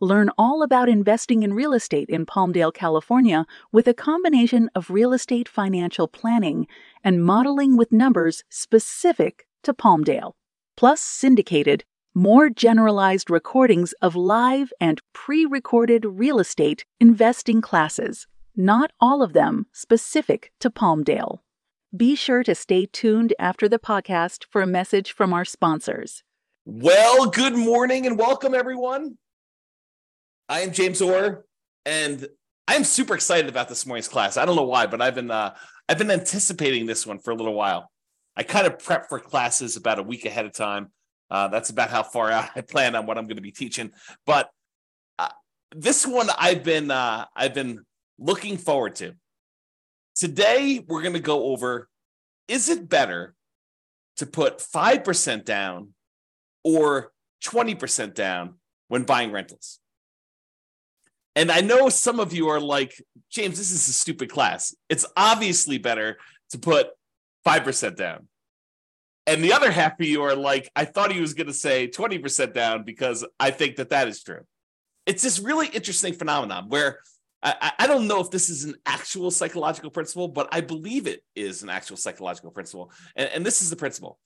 Learn all about investing in real estate in Palmdale, California, with a combination of real estate financial planning and modeling with numbers specific to Palmdale, plus syndicated, more generalized recordings of live and pre recorded real estate investing classes, not all of them specific to Palmdale. Be sure to stay tuned after the podcast for a message from our sponsors. Well, good morning and welcome, everyone. I am James Orr, and I'm super excited about this morning's class. I don't know why, but I've been uh, I've been anticipating this one for a little while. I kind of prep for classes about a week ahead of time. Uh, that's about how far out I plan on what I'm going to be teaching. But uh, this one I've been uh, I've been looking forward to. Today we're going to go over: Is it better to put five percent down or twenty percent down when buying rentals? And I know some of you are like, James, this is a stupid class. It's obviously better to put 5% down. And the other half of you are like, I thought he was going to say 20% down because I think that that is true. It's this really interesting phenomenon where I, I, don't know if this is an actual psychological principle, but I believe it is an actual psychological principle. And, and this is the principle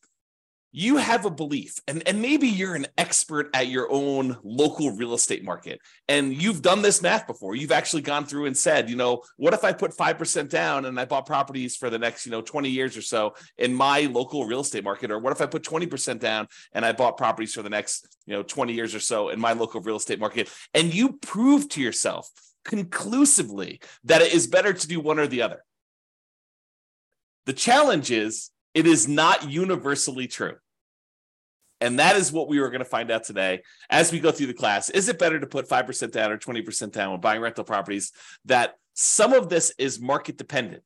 you have a belief and, and maybe you're an expert at your own local real estate market and you've done this math before. You've actually gone through and said you know what if i put 5% down and i bought properties for the next you know 20 years or so in my local real estate market? Or what if i put 20% down and i bought properties for the next you know 20 years or so in my local real estate market? And you prove to yourself conclusively that it is better to do one or the other. The challenge is it is not universally true. And that is what we were going to find out today as we go through the class. Is it better to put 5% down or 20% down when buying rental properties? That some of this is market dependent.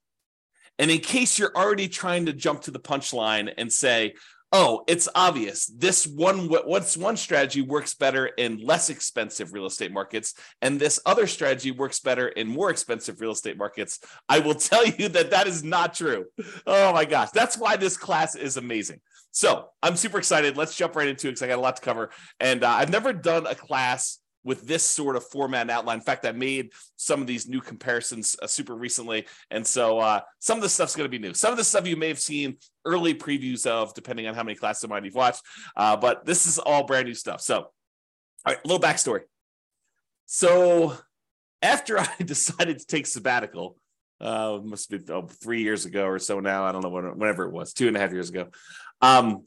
And in case you're already trying to jump to the punchline and say, oh, it's obvious. This one, what's one strategy works better in less expensive real estate markets, and this other strategy works better in more expensive real estate markets. I will tell you that that is not true. Oh my gosh, that's why this class is amazing. So I'm super excited. Let's jump right into it because I got a lot to cover, and uh, I've never done a class with this sort of format and outline. In fact, I made some of these new comparisons uh, super recently. And so uh, some of the stuff's going to be new. Some of the stuff you may have seen early previews of, depending on how many classes of mine you've watched. Uh, but this is all brand new stuff. So, all right, a little backstory. So, after I decided to take sabbatical, uh, must been oh, three years ago or so now. I don't know when, whenever it was, two and a half years ago. Um,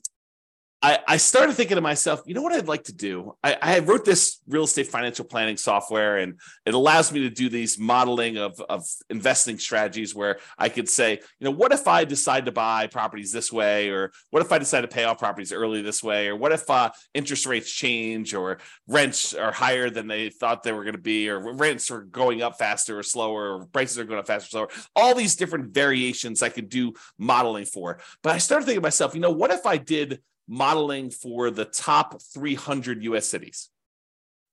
I, I started thinking to myself, you know what I'd like to do? I, I wrote this real estate financial planning software, and it allows me to do these modeling of, of investing strategies where I could say, you know, what if I decide to buy properties this way, or what if I decide to pay off properties early this way, or what if uh, interest rates change, or rents are higher than they thought they were going to be, or rents are going up faster or slower, or prices are going up faster or slower. All these different variations I could do modeling for. But I started thinking to myself, you know, what if I did modeling for the top 300 US cities.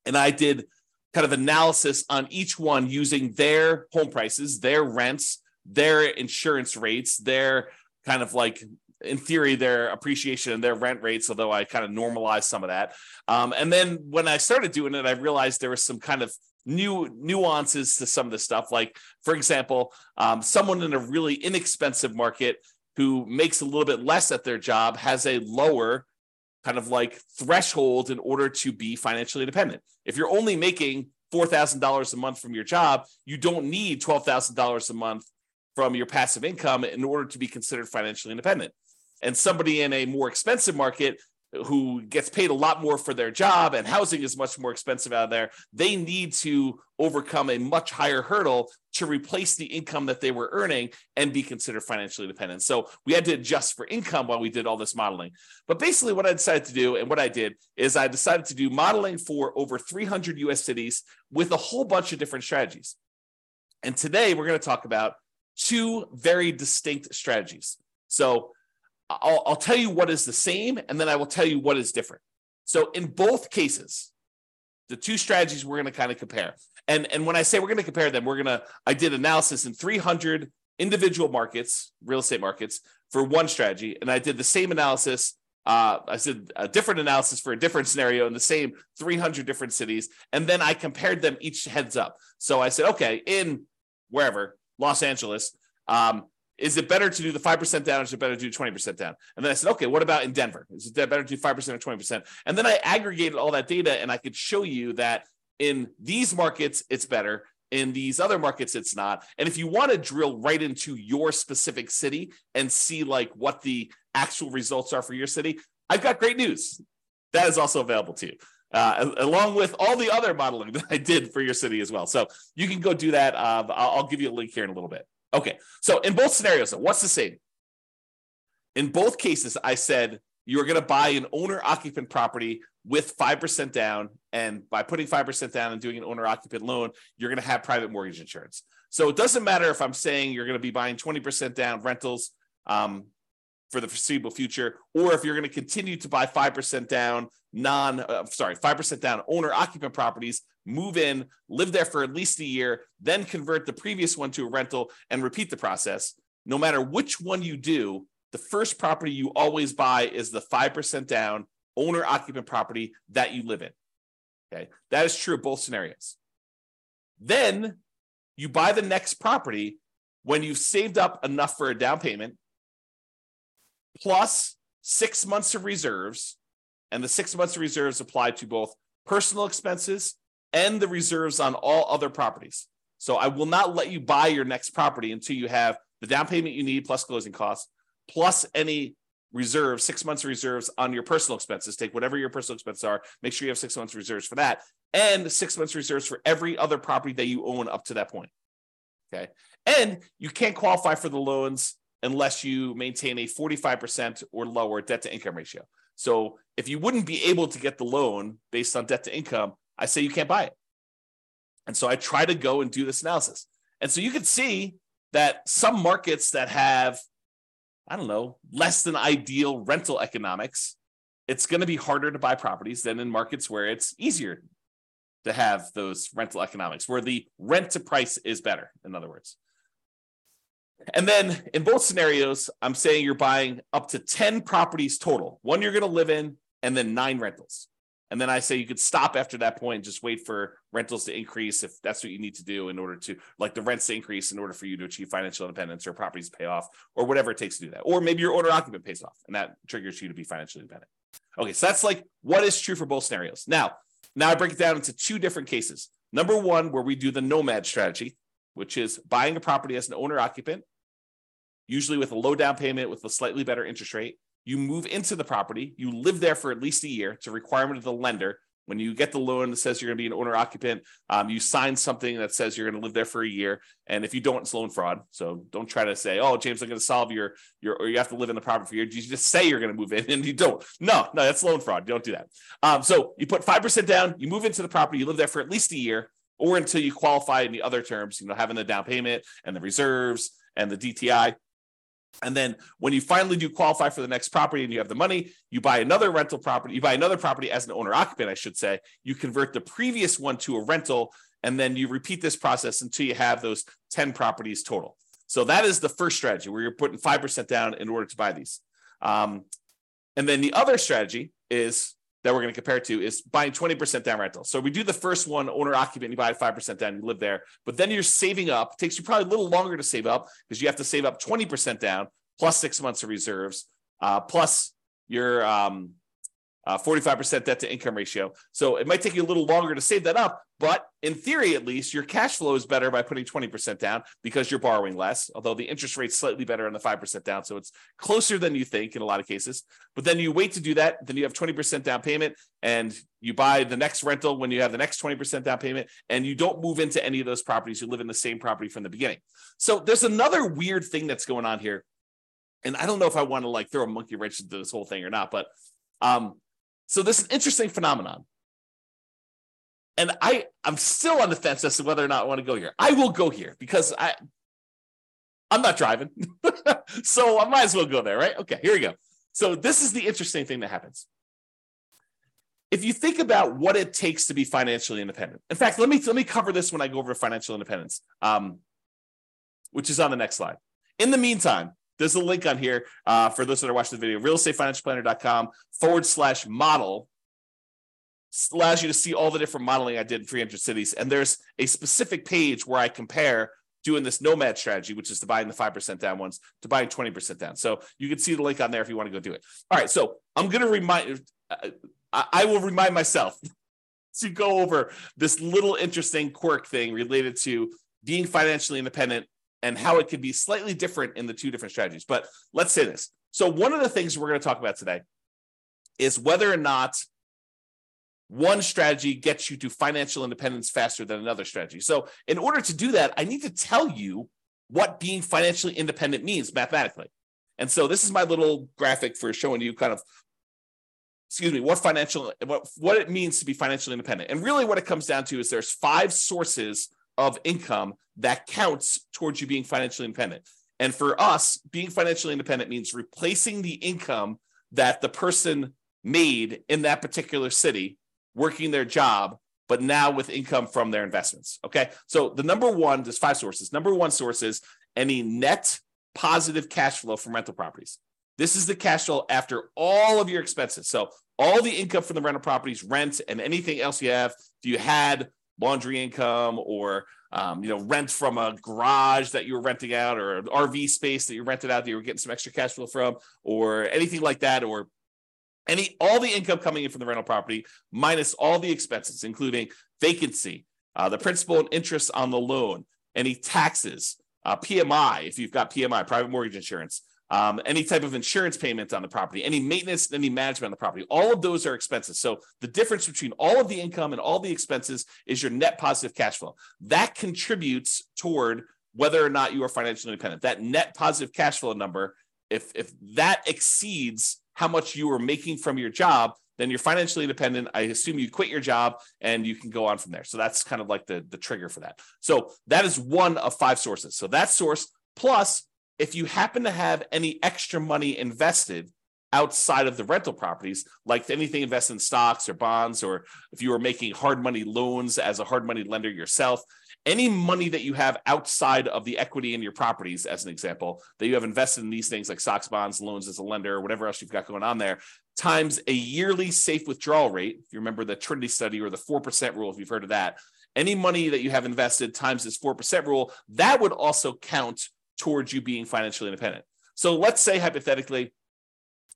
And I did kind of analysis on each one using their home prices, their rents, their insurance rates, their kind of like in theory, their appreciation and their rent rates, although I kind of normalized some of that. Um, and then when I started doing it, I realized there was some kind of new nuances to some of the stuff. Like, for example, um, someone in a really inexpensive market who makes a little bit less at their job has a lower kind of like threshold in order to be financially independent. If you're only making $4,000 a month from your job, you don't need $12,000 a month from your passive income in order to be considered financially independent. And somebody in a more expensive market who gets paid a lot more for their job and housing is much more expensive out there, they need to overcome a much higher hurdle to replace the income that they were earning and be considered financially independent. So we had to adjust for income while we did all this modeling. But basically, what I decided to do and what I did is I decided to do modeling for over 300 US cities with a whole bunch of different strategies. And today we're going to talk about two very distinct strategies. So I'll, I'll tell you what is the same, and then I will tell you what is different. So in both cases, the two strategies we're going to kind of compare. And, and when I say we're going to compare them, we're going to, I did analysis in 300 individual markets, real estate markets for one strategy. And I did the same analysis. Uh, I did a different analysis for a different scenario in the same 300 different cities. And then I compared them each heads up. So I said, okay, in wherever, Los Angeles, um, is it better to do the 5% down or is it better to do 20% down? And then I said, okay, what about in Denver? Is it better to do 5% or 20%? And then I aggregated all that data and I could show you that in these markets, it's better. In these other markets, it's not. And if you want to drill right into your specific city and see like what the actual results are for your city, I've got great news. That is also available to you. Uh, along with all the other modeling that I did for your city as well. So you can go do that. Uh, I'll, I'll give you a link here in a little bit. Okay, so in both scenarios, what's the same? In both cases, I said you're going to buy an owner occupant property with 5% down. And by putting 5% down and doing an owner occupant loan, you're going to have private mortgage insurance. So it doesn't matter if I'm saying you're going to be buying 20% down rentals um, for the foreseeable future, or if you're going to continue to buy 5% down non, uh, sorry, 5% down owner occupant properties, move in, live there for at least a year, then convert the previous one to a rental and repeat the process. No matter which one you do, the first property you always buy is the 5% down owner occupant property that you live in. Okay. That is true of both scenarios. Then you buy the next property when you've saved up enough for a down payment plus six months of reserves. And the six months of reserves apply to both personal expenses and the reserves on all other properties. So I will not let you buy your next property until you have the down payment you need plus closing costs, plus any reserves, six months reserves on your personal expenses. Take whatever your personal expenses are, make sure you have six months reserves for that, and six months reserves for every other property that you own up to that point. Okay. And you can't qualify for the loans unless you maintain a 45% or lower debt to income ratio. So if you wouldn't be able to get the loan based on debt to income, I say you can't buy it. And so I try to go and do this analysis. And so you can see that some markets that have I don't know, less than ideal rental economics, it's going to be harder to buy properties than in markets where it's easier to have those rental economics, where the rent to price is better, in other words. And then in both scenarios, I'm saying you're buying up to 10 properties total, one you're going to live in, and then nine rentals. And then I say you could stop after that point and just wait for rentals to increase if that's what you need to do in order to like the rents to increase in order for you to achieve financial independence or properties pay off or whatever it takes to do that. Or maybe your owner occupant pays off and that triggers you to be financially independent. Okay, so that's like what is true for both scenarios. Now, now I break it down into two different cases. Number one, where we do the nomad strategy, which is buying a property as an owner occupant, usually with a low down payment with a slightly better interest rate you move into the property, you live there for at least a year. It's a requirement of the lender. When you get the loan that says you're going to be an owner occupant, um, you sign something that says you're going to live there for a year. And if you don't, it's loan fraud. So don't try to say, "Oh, James, I'm going to solve your your," or you have to live in the property for a year. You just say you're going to move in, and you don't. No, no, that's loan fraud. Don't do that. Um, so you put five percent down, you move into the property, you live there for at least a year, or until you qualify in the other terms. You know, having the down payment and the reserves and the DTI. And then when you finally do qualify for the next property and you have the money, you buy another rental property, you buy another property as an owner occupant, I should say. You convert the previous one to a rental, and then you repeat this process until you have those 10 properties total. So that is the first strategy where you're putting 5% down in order to buy these. Um, and then the other strategy is that we're going to compare to is buying 20% down rental. So we do the first one, owner occupant, you buy 5% down, you live there, but then you're saving up. It takes you probably a little longer to save up because you have to save up 20% down plus six months of reserves, uh, plus your um, uh, 45% debt to income ratio. So it might take you a little longer to save that up, but in theory, at least, your cash flow is better by putting 20% down because you're borrowing less, although the interest rate's slightly better on the 5% down. So it's closer than you think in a lot of cases. But then you wait to do that. Then you have 20% down payment and you buy the next rental when you have the next 20% down payment and you don't move into any of those properties. You live in the same property from the beginning. So there's another weird thing that's going on here. And I don't know if I want to like throw a monkey wrench into this whole thing or not, but um, so this is an interesting phenomenon. and I I'm still on the fence as to whether or not I want to go here. I will go here because I I'm not driving, so I might as well go there, right? Okay, here we go. So this is the interesting thing that happens. If you think about what it takes to be financially independent, in fact, let me let me cover this when I go over financial independence, um, which is on the next slide. In the meantime, there's a link on here uh, for those that are watching the video, realestatefinancialplanner.com forward slash model allows you to see all the different modeling I did in 300 cities. And there's a specific page where I compare doing this nomad strategy, which is to buying the 5% down ones to buying 20% down. So you can see the link on there if you want to go do it. All right. So I'm going to remind, uh, I will remind myself to go over this little interesting quirk thing related to being financially independent and how it could be slightly different in the two different strategies. But let's say this. So one of the things we're going to talk about today is whether or not one strategy gets you to financial independence faster than another strategy. So, in order to do that, I need to tell you what being financially independent means mathematically. And so, this is my little graphic for showing you kind of, excuse me, what financial what what it means to be financially independent. And really, what it comes down to is there's five sources of income that counts towards you being financially independent. And for us, being financially independent means replacing the income that the person made in that particular city working their job, but now with income from their investments. Okay. So the number one, there's five sources. Number one source is any net positive cash flow from rental properties. This is the cash flow after all of your expenses. So all the income from the rental properties, rent, and anything else you have. If you had laundry income or um, you know rent from a garage that you were renting out or an RV space that you rented out that you were getting some extra cash flow from or anything like that or any all the income coming in from the rental property minus all the expenses, including vacancy, uh, the principal and interest on the loan, any taxes, uh, PMI if you've got PMI, private mortgage insurance, um, any type of insurance payment on the property, any maintenance, any management on the property. All of those are expenses. So the difference between all of the income and all the expenses is your net positive cash flow. That contributes toward whether or not you are financially independent. That net positive cash flow number, if if that exceeds how much you are making from your job, then you're financially independent. I assume you quit your job and you can go on from there. So that's kind of like the, the trigger for that. So that is one of five sources. So that source, plus if you happen to have any extra money invested outside of the rental properties, like anything invested in stocks or bonds, or if you were making hard money loans as a hard money lender yourself, any money that you have outside of the equity in your properties, as an example, that you have invested in these things like stocks, bonds, loans as a lender, or whatever else you've got going on there, times a yearly safe withdrawal rate. If you remember the Trinity study or the 4% rule, if you've heard of that, any money that you have invested times this 4% rule, that would also count towards you being financially independent. So let's say hypothetically,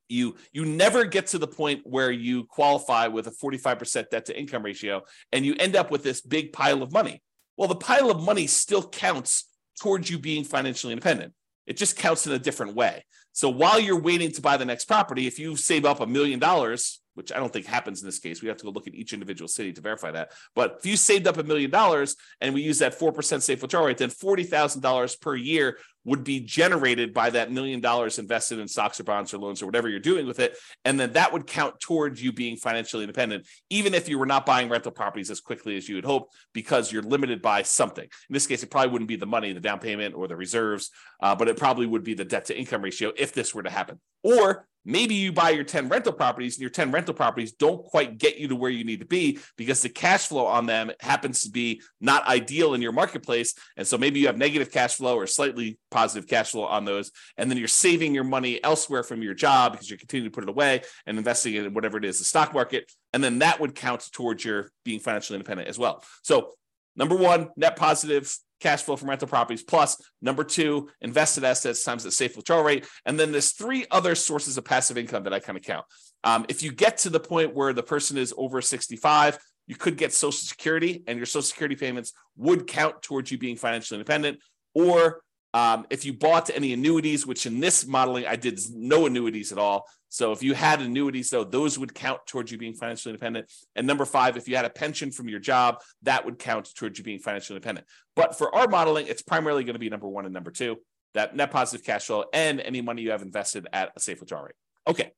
you you never get to the point where you qualify with a 45% debt to income ratio and you end up with this big pile of money well, the pile of money still counts towards you being financially independent. It just counts in a different way. So while you're waiting to buy the next property, if you save up a million dollars, which I don't think happens in this case. We have to go look at each individual city to verify that. But if you saved up a million dollars and we use that 4% safe withdrawal rate, then $40,000 per year would be generated by that million dollars invested in stocks or bonds or loans or whatever you're doing with it. And then that would count towards you being financially independent, even if you were not buying rental properties as quickly as you would hope, because you're limited by something. In this case, it probably wouldn't be the money, the down payment, or the reserves, uh, but it probably would be the debt to income ratio if this were to happen. Or Maybe you buy your 10 rental properties and your 10 rental properties don't quite get you to where you need to be because the cash flow on them happens to be not ideal in your marketplace. And so maybe you have negative cash flow or slightly positive cash flow on those. And then you're saving your money elsewhere from your job because you're continuing to put it away and investing in whatever it is, the stock market. And then that would count towards your being financially independent as well. So, number one, net positive cash flow from rental properties plus number two invested assets times the safe withdrawal rate. And then there's three other sources of passive income that i kind of count. Um, if you get to the point where the person is over 65 you could get social security and your social security payments would count towards you being financially independent or um, if you bought any annuities, which in this modeling I did no annuities at all. So if you had annuities, though, those would count towards you being financially independent. And number five, if you had a pension from your job, that would count towards you being financially independent. But for our modeling, it's primarily going to be number one and number two, that net positive cash flow and any money you have invested at a safe withdrawal rate. Okay.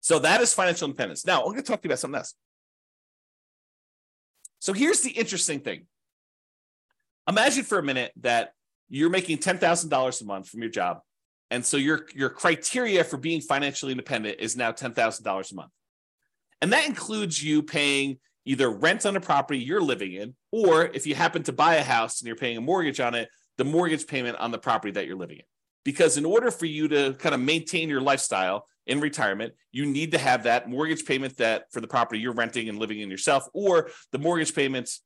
So that is financial independence. Now I'm going to talk to you about something else. So here's the interesting thing. Imagine for a minute that you're making $10,000 a month from your job. And so your, your criteria for being financially independent is now $10,000 a month. And that includes you paying either rent on a property you're living in, or if you happen to buy a house and you're paying a mortgage on it, the mortgage payment on the property that you're living in. Because in order for you to kind of maintain your lifestyle in retirement, you need to have that mortgage payment that for the property you're renting and living in yourself, or the mortgage payments.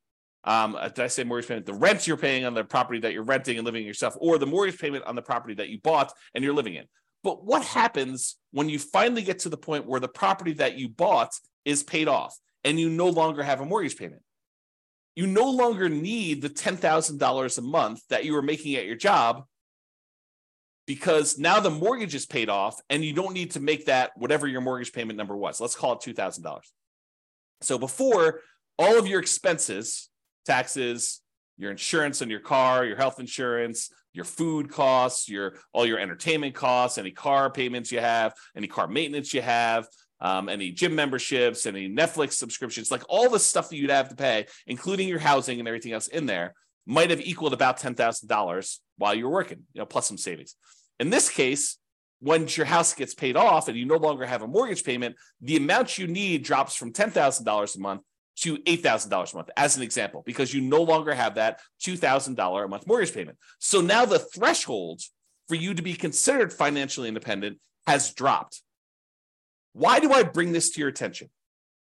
Um, uh, did I say mortgage payment? The rent you're paying on the property that you're renting and living in yourself, or the mortgage payment on the property that you bought and you're living in. But what happens when you finally get to the point where the property that you bought is paid off and you no longer have a mortgage payment? You no longer need the $10,000 a month that you were making at your job because now the mortgage is paid off and you don't need to make that whatever your mortgage payment number was. Let's call it $2,000. So before all of your expenses, taxes, your insurance on your car, your health insurance, your food costs, your all your entertainment costs, any car payments you have, any car maintenance you have, um, any gym memberships, any Netflix subscriptions, like all the stuff that you'd have to pay, including your housing and everything else in there, might have equaled about ten thousand dollars while you were working, you know, plus some savings. In this case, once your house gets paid off and you no longer have a mortgage payment, the amount you need drops from ten thousand dollars a month to $8,000 a month, as an example, because you no longer have that $2,000 a month mortgage payment. So now the threshold for you to be considered financially independent has dropped. Why do I bring this to your attention?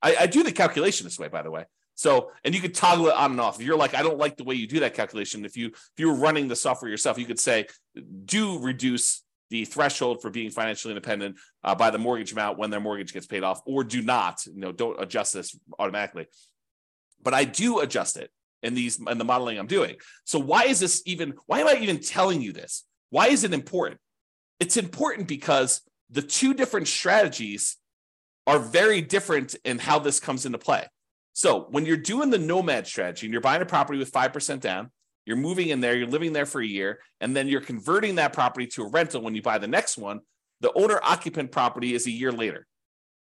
I, I do the calculation this way, by the way. So, and you could toggle it on and off. If you're like, I don't like the way you do that calculation. If you if you were running the software yourself, you could say, do reduce the threshold for being financially independent uh, by the mortgage amount when their mortgage gets paid off, or do not. You know, don't adjust this automatically. But I do adjust it in these in the modeling I'm doing. So why is this even? Why am I even telling you this? Why is it important? It's important because the two different strategies are very different in how this comes into play. So when you're doing the nomad strategy and you're buying a property with 5% down, you're moving in there, you're living there for a year, and then you're converting that property to a rental when you buy the next one, the owner occupant property is a year later.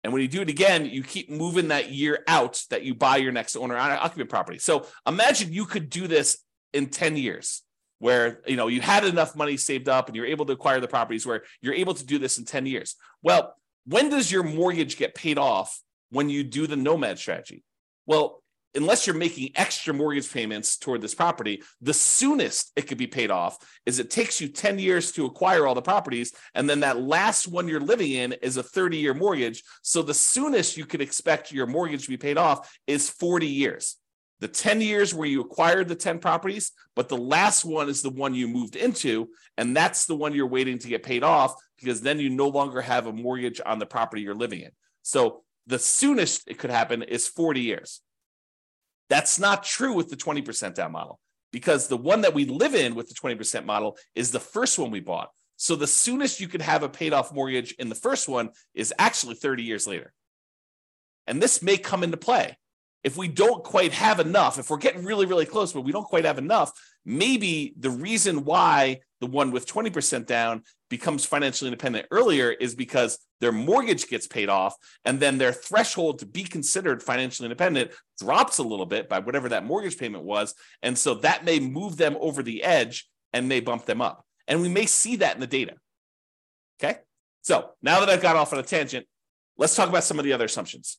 And when you do it again, you keep moving that year out that you buy your next owner occupant property. So imagine you could do this in 10 years where you know you had enough money saved up and you're able to acquire the properties where you're able to do this in 10 years. Well, when does your mortgage get paid off when you do the nomad strategy? Well, unless you're making extra mortgage payments toward this property, the soonest it could be paid off is it takes you 10 years to acquire all the properties. And then that last one you're living in is a 30 year mortgage. So the soonest you could expect your mortgage to be paid off is 40 years. The 10 years where you acquired the 10 properties, but the last one is the one you moved into. And that's the one you're waiting to get paid off because then you no longer have a mortgage on the property you're living in. So the soonest it could happen is 40 years. That's not true with the 20% down model because the one that we live in with the 20% model is the first one we bought. So the soonest you could have a paid off mortgage in the first one is actually 30 years later. And this may come into play if we don't quite have enough, if we're getting really, really close, but we don't quite have enough, maybe the reason why the one with 20% down becomes financially independent earlier is because their mortgage gets paid off and then their threshold to be considered financially independent drops a little bit by whatever that mortgage payment was. And so that may move them over the edge and may bump them up. And we may see that in the data. Okay. So now that I've got off on a tangent, let's talk about some of the other assumptions.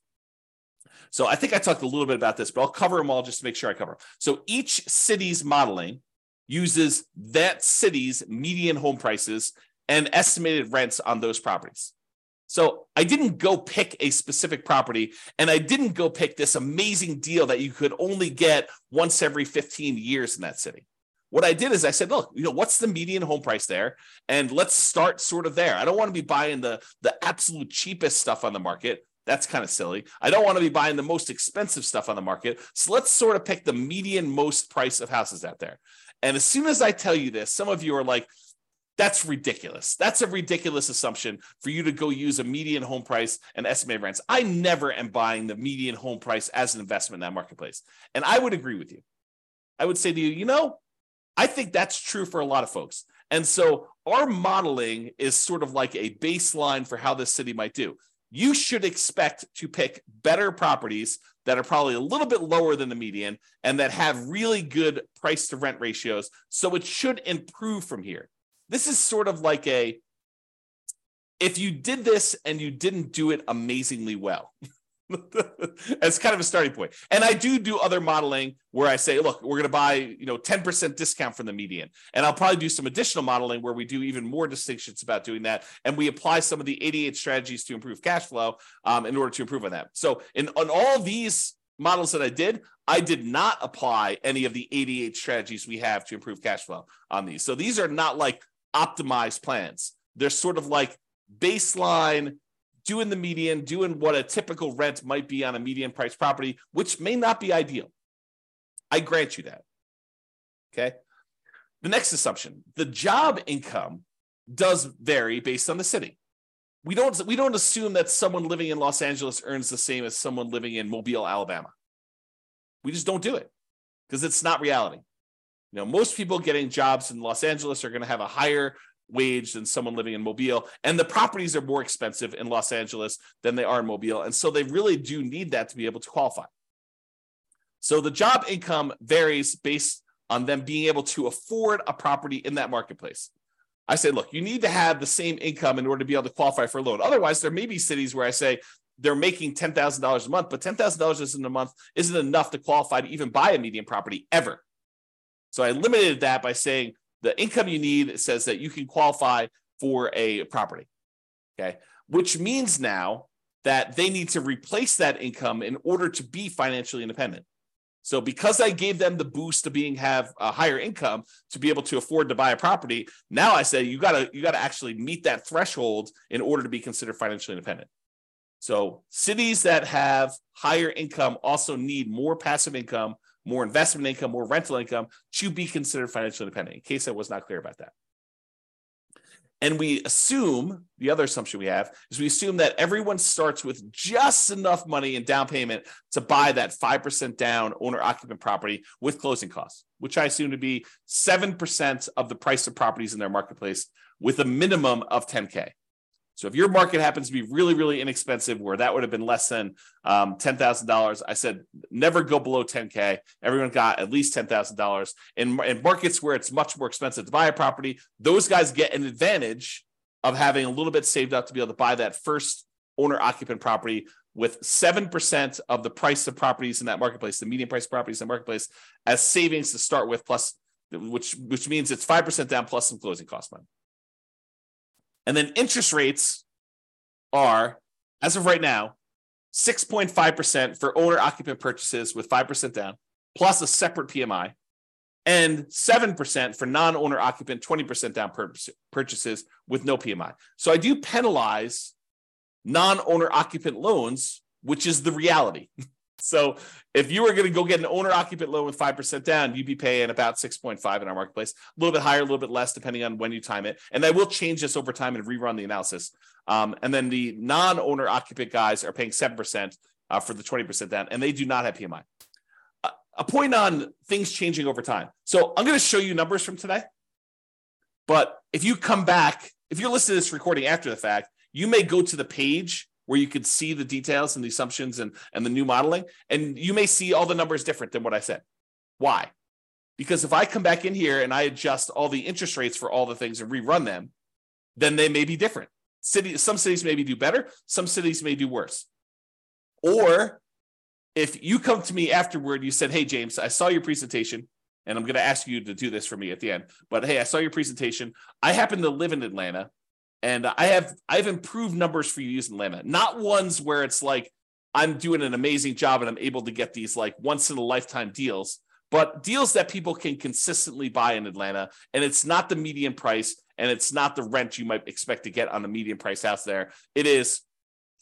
So I think I talked a little bit about this, but I'll cover them all just to make sure I cover them. So each city's modeling uses that city's median home prices and estimated rents on those properties. So I didn't go pick a specific property and I didn't go pick this amazing deal that you could only get once every 15 years in that city. What I did is I said, look, you know, what's the median home price there? And let's start sort of there. I don't want to be buying the, the absolute cheapest stuff on the market. That's kind of silly. I don't want to be buying the most expensive stuff on the market. So let's sort of pick the median most price of houses out there. And as soon as I tell you this, some of you are like, that's ridiculous. That's a ridiculous assumption for you to go use a median home price and estimated rents. I never am buying the median home price as an investment in that marketplace. And I would agree with you. I would say to you, you know, I think that's true for a lot of folks. And so our modeling is sort of like a baseline for how this city might do you should expect to pick better properties that are probably a little bit lower than the median and that have really good price to rent ratios. So it should improve from here. This is sort of like a if you did this and you didn't do it amazingly well. as kind of a starting point. And I do do other modeling where I say, look, we're going to buy, you know, 10% discount from the median. And I'll probably do some additional modeling where we do even more distinctions about doing that. And we apply some of the 88 strategies to improve cash flow um, in order to improve on that. So in on all these models that I did, I did not apply any of the 88 strategies we have to improve cash flow on these. So these are not like optimized plans. They're sort of like baseline doing the median, doing what a typical rent might be on a median price property, which may not be ideal. I grant you that. Okay. The next assumption the job income does vary based on the city. We don't, we don't assume that someone living in Los Angeles earns the same as someone living in Mobile, Alabama. We just don't do it because it's not reality. You know, most people getting jobs in Los Angeles are going to have a higher wage than someone living in Mobile. And the properties are more expensive in Los Angeles than they are in Mobile. And so they really do need that to be able to qualify. So the job income varies based on them being able to afford a property in that marketplace. I say, look, you need to have the same income in order to be able to qualify for a loan. Otherwise, there may be cities where I say they're making ten thousand dollars a month, but ten thousand dollars isn't a month isn't enough to qualify to even buy a median property ever. So I limited that by saying the income you need says that you can qualify for a property. Okay. Which means now that they need to replace that income in order to be financially independent. So because I gave them the boost to being have a higher income to be able to afford to buy a property, now I say you gotta you gotta actually meet that threshold in order to be considered financially independent. So cities that have higher income also need more passive income more investment income, more rental income to be considered financially independent, in case I was not clear about that. And we assume the other assumption we have is we assume that everyone starts with just enough money in down payment to buy that 5% down owner occupant property with closing costs, which I assume to be 7% of the price of properties in their marketplace with a minimum of 10K. So if your market happens to be really, really inexpensive, where that would have been less than um, ten thousand dollars, I said never go below ten k. Everyone got at least ten thousand dollars. In in markets where it's much more expensive to buy a property, those guys get an advantage of having a little bit saved up to be able to buy that first owner occupant property with 7% of the price of properties in that marketplace, the median price properties in the marketplace, as savings to start with, plus which which means it's 5% down plus some closing cost money. And then interest rates are, as of right now, 6.5% for owner occupant purchases with 5% down, plus a separate PMI, and 7% for non owner occupant 20% down purchases with no PMI. So I do penalize non owner occupant loans, which is the reality. So if you were going to go get an owner occupant loan with 5% down, you'd be paying about 6.5 in our marketplace, a little bit higher, a little bit less, depending on when you time it. And I will change this over time and rerun the analysis. Um, and then the non owner occupant guys are paying 7% uh, for the 20% down, and they do not have PMI. A point on things changing over time. So I'm going to show you numbers from today. But if you come back, if you're listening to this recording after the fact, you may go to the page where you could see the details and the assumptions and, and the new modeling. And you may see all the numbers different than what I said. Why? Because if I come back in here and I adjust all the interest rates for all the things and rerun them, then they may be different. City, some cities maybe do better, some cities may do worse. Or if you come to me afterward, you said, Hey, James, I saw your presentation, and I'm going to ask you to do this for me at the end. But hey, I saw your presentation. I happen to live in Atlanta and I have I've improved numbers for you using Atlanta, not ones where it's like I'm doing an amazing job and I'm able to get these like once in a lifetime deals, but deals that people can consistently buy in Atlanta. And it's not the median price and it's not the rent you might expect to get on the median price house there. It is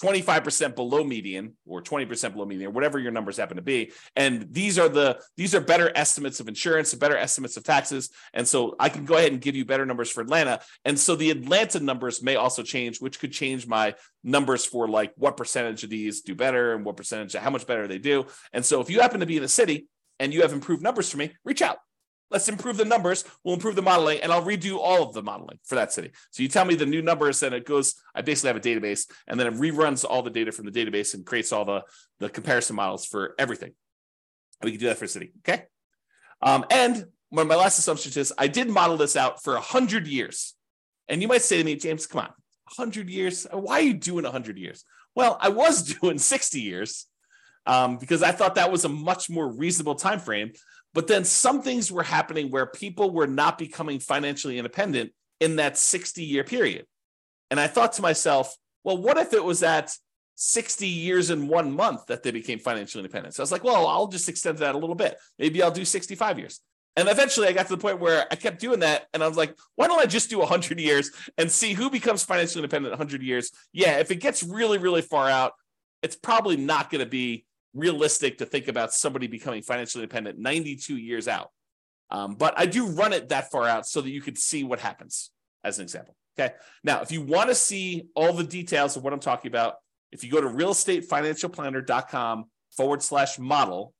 25% below median or 20% below median, or whatever your numbers happen to be. And these are the these are better estimates of insurance, better estimates of taxes. And so I can go ahead and give you better numbers for Atlanta. And so the Atlanta numbers may also change, which could change my numbers for like what percentage of these do better and what percentage, how much better they do. And so if you happen to be in a city and you have improved numbers for me, reach out. Let's improve the numbers. We'll improve the modeling, and I'll redo all of the modeling for that city. So you tell me the new numbers, and it goes. I basically have a database, and then it reruns all the data from the database and creates all the the comparison models for everything. We can do that for a city. Okay. Um, and one of my last assumptions is I did model this out for 100 years. And you might say to me, James, come on, 100 years? Why are you doing 100 years? Well, I was doing 60 years um, because I thought that was a much more reasonable time frame. But then some things were happening where people were not becoming financially independent in that 60 year period. And I thought to myself, well, what if it was at 60 years in one month that they became financially independent? So I was like, well, I'll just extend that a little bit. Maybe I'll do 65 years. And eventually I got to the point where I kept doing that. And I was like, why don't I just do 100 years and see who becomes financially independent 100 years? Yeah, if it gets really, really far out, it's probably not going to be realistic to think about somebody becoming financially independent 92 years out. Um, but I do run it that far out so that you could see what happens as an example. Okay. Now, if you want to see all the details of what I'm talking about, if you go to realestatefinancialplanner.com forward slash model,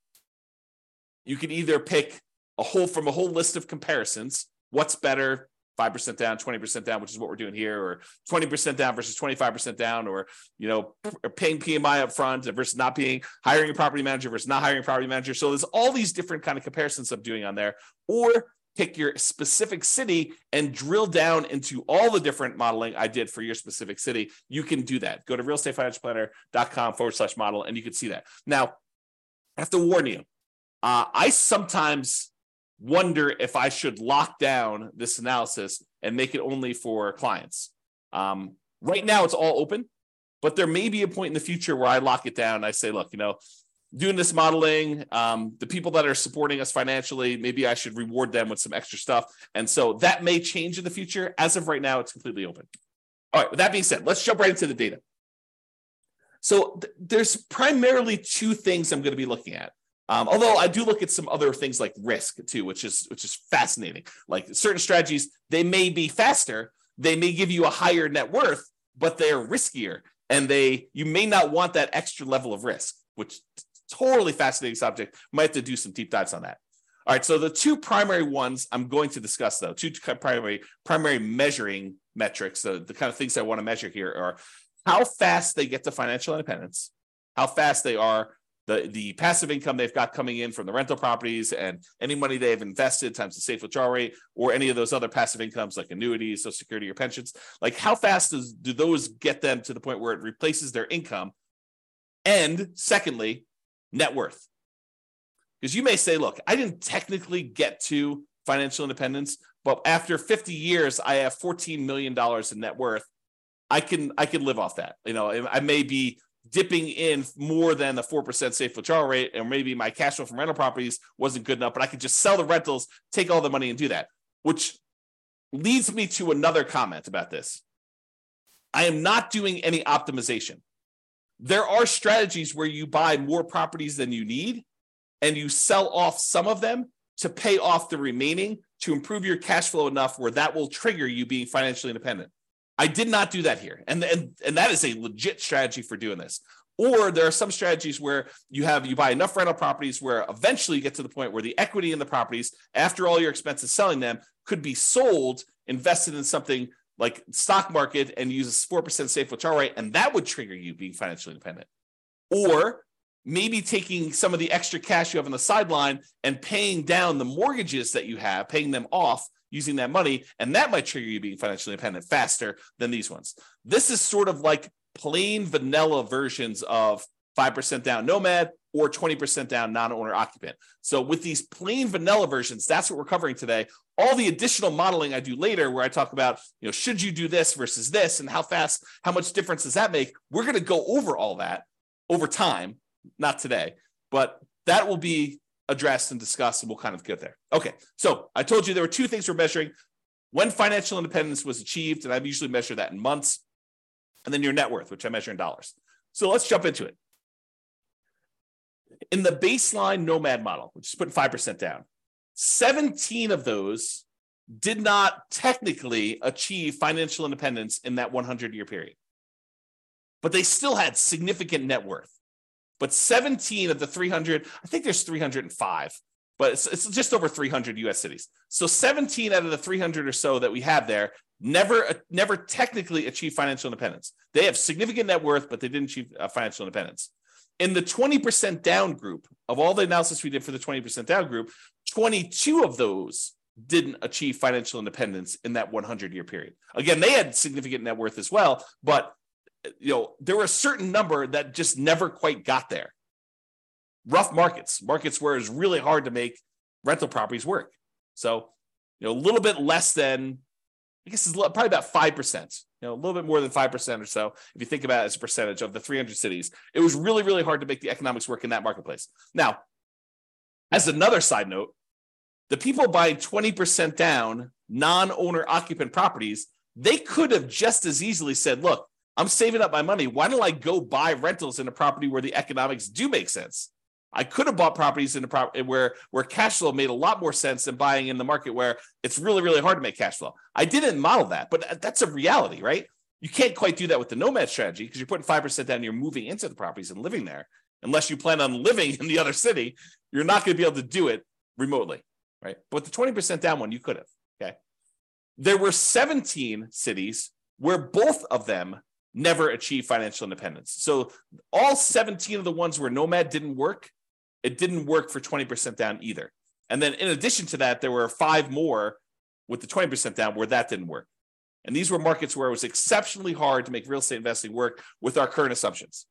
you can either pick a whole from a whole list of comparisons. What's better? 5% down, 20% down, which is what we're doing here, or 20% down versus 25% down, or you know, paying PMI up front versus not being hiring a property manager versus not hiring a property manager. So there's all these different kind of comparisons I'm doing on there. Or pick your specific city and drill down into all the different modeling I did for your specific city. You can do that. Go to realestatefinancialplanner.com forward slash model and you can see that. Now, I have to warn you, uh, I sometimes wonder if I should lock down this analysis and make it only for clients. Um, right now, it's all open, but there may be a point in the future where I lock it down. I say, look, you know, doing this modeling, um, the people that are supporting us financially, maybe I should reward them with some extra stuff. And so that may change in the future. As of right now, it's completely open. All right, with that being said, let's jump right into the data. So th- there's primarily two things I'm going to be looking at. Um, although I do look at some other things like risk too, which is which is fascinating. Like certain strategies, they may be faster, they may give you a higher net worth, but they're riskier, and they you may not want that extra level of risk, which totally fascinating subject. Might have to do some deep dives on that. All right, so the two primary ones I'm going to discuss though, two primary primary measuring metrics, the, the kind of things I want to measure here are how fast they get to financial independence, how fast they are the the passive income they've got coming in from the rental properties and any money they've invested times the safe withdrawal rate or any of those other passive incomes like annuities, social security, or pensions. Like how fast does do those get them to the point where it replaces their income? And secondly, net worth. Because you may say, look, I didn't technically get to financial independence, but after 50 years, I have $14 million in net worth. I can I can live off that. You know, I may be dipping in more than the 4% safe withdrawal rate, or maybe my cash flow from rental properties wasn't good enough, but I could just sell the rentals, take all the money, and do that. Which leads me to another comment about this. I am not doing any optimization. There are strategies where you buy more properties than you need and you sell off some of them to pay off the remaining to improve your cash flow enough where that will trigger you being financially independent. I did not do that here. And, and, and that is a legit strategy for doing this. Or there are some strategies where you have you buy enough rental properties where eventually you get to the point where the equity in the properties, after all your expenses selling them, could be sold, invested in something like stock market and use a 4% safe withdrawal rate, and that would trigger you being financially independent. Or maybe taking some of the extra cash you have on the sideline and paying down the mortgages that you have, paying them off using that money, and that might trigger you being financially independent faster than these ones. This is sort of like plain vanilla versions of 5% down nomad or 20% down non-owner occupant. So with these plain vanilla versions, that's what we're covering today. All the additional modeling I do later where I talk about, you know, should you do this versus this and how fast, how much difference does that make? We're going to go over all that over time, not today, but that will be addressed and discussed, and we'll kind of get there. Okay, so I told you there were two things we're measuring when financial independence was achieved, and I usually measure that in months, and then your net worth, which I measure in dollars. So let's jump into it. In the baseline nomad model, which is putting 5% down, 17 of those did not technically achieve financial independence in that 100 year period, but they still had significant net worth. But 17 of the 300, I think there's 305, but it's, it's just over 300 US cities. So 17 out of the 300 or so that we have there never never technically achieve financial independence. They have significant net worth, but they didn't achieve uh, financial independence. In the 20% down group of all the analysis we did for the 20% down group, 22 of those didn't achieve financial independence in that 100 year period. Again, they had significant net worth as well, but you know there were a certain number that just never quite got there. Rough markets, markets where it's really hard to make rental properties work. So, you know, a little bit less than I guess it's probably about 5%, you know, a little bit more than 5% or so, if you think about it as a percentage of the 300 cities. It was really, really hard to make the economics work in that marketplace. Now, as another side note, the people buying 20% down non owner occupant properties, they could have just as easily said, look, I'm saving up my money. Why don't I go buy rentals in a property where the economics do make sense? I could have bought properties in the property where where cash flow made a lot more sense than buying in the market where it's really really hard to make cash flow. I didn't model that, but that's a reality, right? You can't quite do that with the nomad strategy because you're putting five percent down. You're moving into the properties and living there. Unless you plan on living in the other city, you're not going to be able to do it remotely, right? But the twenty percent down one, you could have. Okay, there were 17 cities where both of them never achieve financial independence. So all 17 of the ones where nomad didn't work it didn't work for 20% down either. And then in addition to that, there were five more with the 20% down where that didn't work. And these were markets where it was exceptionally hard to make real estate investing work with our current assumptions.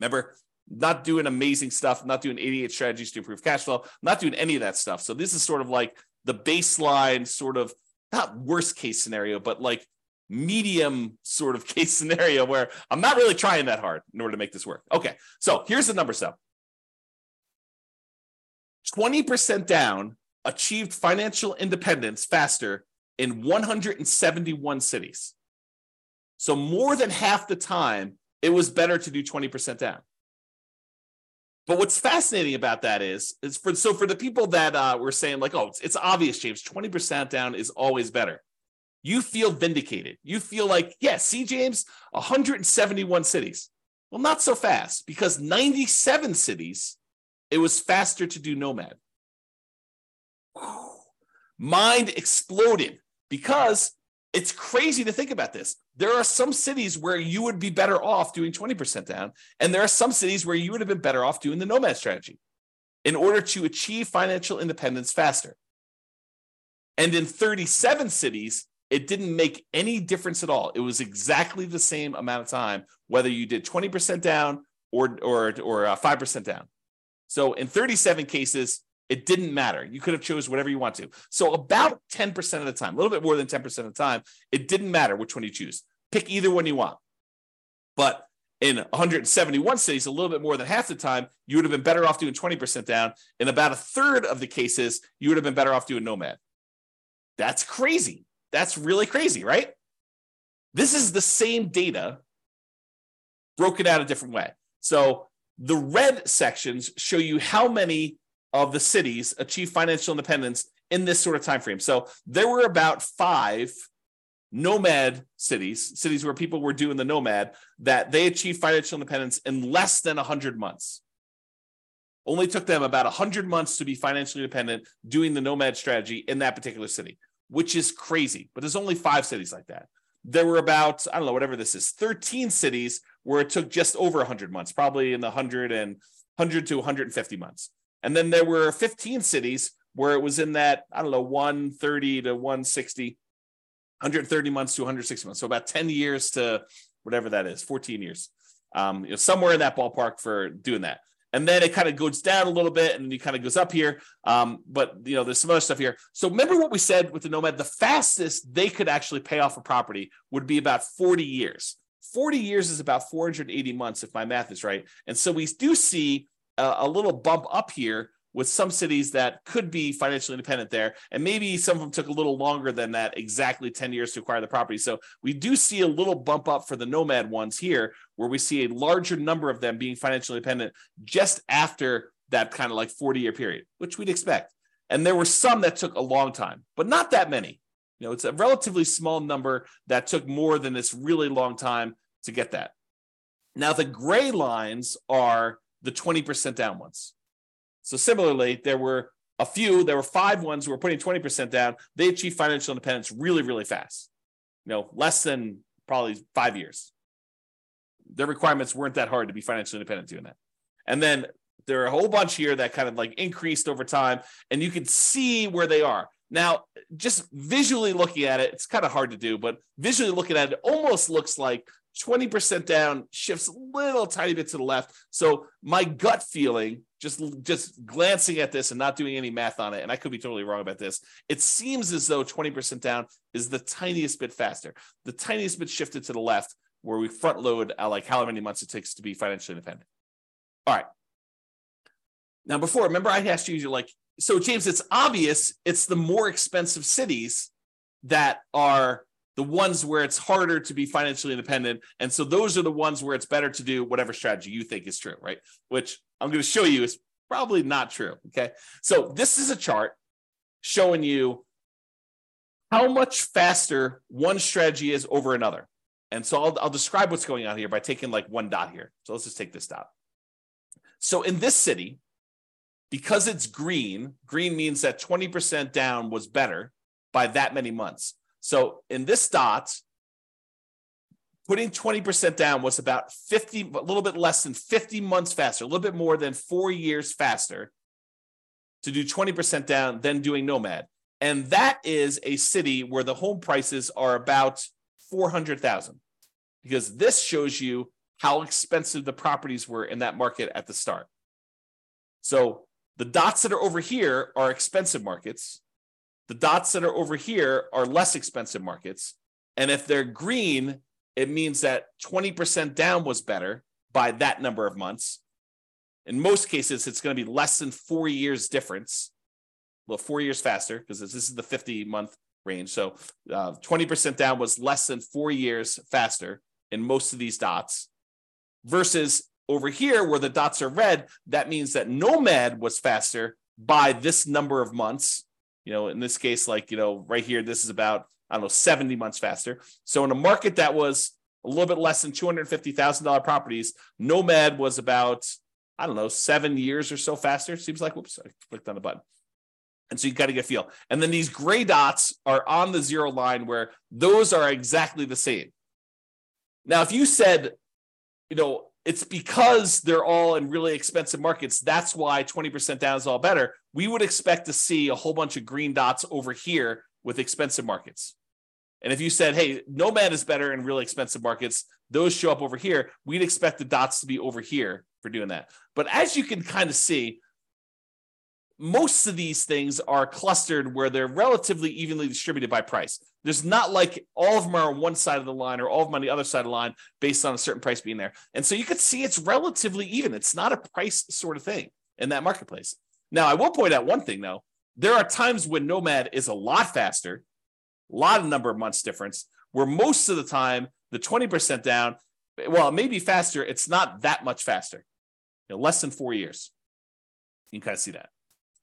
Remember, not doing amazing stuff, not doing 88 strategies to improve cash flow, not doing any of that stuff. So this is sort of like the baseline, sort of not worst case scenario, but like medium sort of case scenario where I'm not really trying that hard in order to make this work. Okay, so here's the number so 20% down achieved financial independence faster in 171 cities. So more than half the time, it was better to do 20% down. But what's fascinating about that is, is for so for the people that uh, were saying like, oh, it's, it's obvious, James, 20% down is always better. You feel vindicated. You feel like, yeah, see, James, 171 cities. Well, not so fast because 97 cities it was faster to do Nomad. Mind exploded because it's crazy to think about this. There are some cities where you would be better off doing 20% down, and there are some cities where you would have been better off doing the Nomad strategy in order to achieve financial independence faster. And in 37 cities, it didn't make any difference at all. It was exactly the same amount of time, whether you did 20% down or, or, or uh, 5% down. So in 37 cases, it didn't matter. You could have chose whatever you want to. So about 10% of the time, a little bit more than 10% of the time, it didn't matter which one you choose. Pick either one you want. But in 171 cities, a little bit more than half the time, you would have been better off doing 20% down. In about a third of the cases, you would have been better off doing Nomad. That's crazy. That's really crazy, right? This is the same data broken out a different way. So the red sections show you how many of the cities achieve financial independence in this sort of time frame. So there were about five nomad cities, cities where people were doing the nomad, that they achieved financial independence in less than 100 months. Only took them about 100 months to be financially independent doing the nomad strategy in that particular city, which is crazy. But there's only five cities like that. There were about, I don't know, whatever this is, 13 cities where it took just over 100 months, probably in the 100 and 100 to 150 months. And then there were 15 cities where it was in that, I don't know, 130 to 160, 130 months to 160 months. So about 10 years to whatever that is, 14 years. Um, you know, somewhere in that ballpark for doing that. And then it kind of goes down a little bit and then it kind of goes up here. Um, but you know, there's some other stuff here. So remember what we said with the Nomad, the fastest they could actually pay off a property would be about 40 years. 40 years is about 480 months, if my math is right. And so we do see a, a, little bump up here with some cities that could be financially independent there. And maybe some of them took a little longer than that, exactly 10 years to acquire the property. So we do see a little bump up for the nomad ones here, where we see a larger number of them being financially independent just after that kind of like 40 year period, which we'd expect. And there were some that took a long time, but not that many. You know, it's a relatively small number that took more than this really long time to get that. Now, the gray lines are the 20% down ones. So, similarly, there were a few, there were five ones who were putting 20% down. They achieved financial independence really, really fast. You know, less than probably five years. Their requirements weren't that hard to be financially independent doing that. And then there are a whole bunch here that kind of like increased over time, and you can see where they are. Now, just visually looking at it, it's kind of hard to do, but visually looking at it, it almost looks like 20% down shifts a little tiny bit to the left. So my gut feeling, just just glancing at this and not doing any math on it, and I could be totally wrong about this, it seems as though 20% down is the tiniest bit faster, the tiniest bit shifted to the left, where we front load at like however many months it takes to be financially independent. All right. Now, before, remember I asked you, you're like, so James, it's obvious it's the more expensive cities that are the ones where it's harder to be financially independent. And so those are the ones where it's better to do whatever strategy you think is true, right? Which I'm going to show you is probably not true. Okay. So this is a chart showing you how much faster one strategy is over another. And so I'll, I'll describe what's going on here by taking like one dot here. So let's just take this dot. So in this city, because it's green, green means that 20% down was better by that many months. So in this dot, putting 20% down was about 50, a little bit less than 50 months faster, a little bit more than four years faster to do 20% down than doing Nomad. And that is a city where the home prices are about 400,000 because this shows you how expensive the properties were in that market at the start. So the dots that are over here are expensive markets. The dots that are over here are less expensive markets. And if they're green, it means that 20% down was better by that number of months. In most cases, it's going to be less than four years difference. Well, four years faster because this is the 50 month range. So uh, 20% down was less than four years faster in most of these dots versus over here where the dots are red, that means that Nomad was faster by this number of months you know, in this case, like, you know, right here, this is about, I don't know, 70 months faster. So in a market that was a little bit less than $250,000 properties, Nomad was about, I don't know, seven years or so faster. Seems like, whoops, I clicked on the button. And so you got to get feel. And then these gray dots are on the zero line where those are exactly the same. Now, if you said, you know, it's because they're all in really expensive markets. That's why 20% down is all better. We would expect to see a whole bunch of green dots over here with expensive markets. And if you said, hey, Nomad is better in really expensive markets, those show up over here, we'd expect the dots to be over here for doing that. But as you can kind of see, most of these things are clustered where they're relatively evenly distributed by price. There's not like all of them are on one side of the line or all of them on the other side of the line based on a certain price being there. And so you could see it's relatively even. It's not a price sort of thing in that marketplace. Now, I will point out one thing though. There are times when Nomad is a lot faster, a lot of number of months difference, where most of the time the 20% down, well, it may be faster, it's not that much faster, you know, less than four years. You can kind of see that.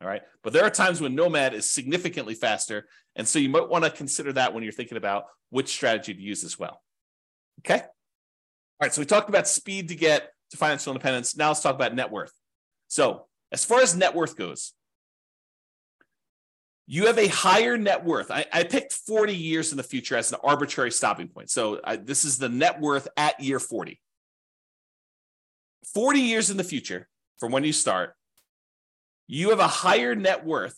All right. But there are times when Nomad is significantly faster. And so you might want to consider that when you're thinking about which strategy to use as well. Okay. All right. So we talked about speed to get to financial independence. Now let's talk about net worth. So, as far as net worth goes, you have a higher net worth. I, I picked 40 years in the future as an arbitrary stopping point. So, I, this is the net worth at year 40. 40 years in the future from when you start, you have a higher net worth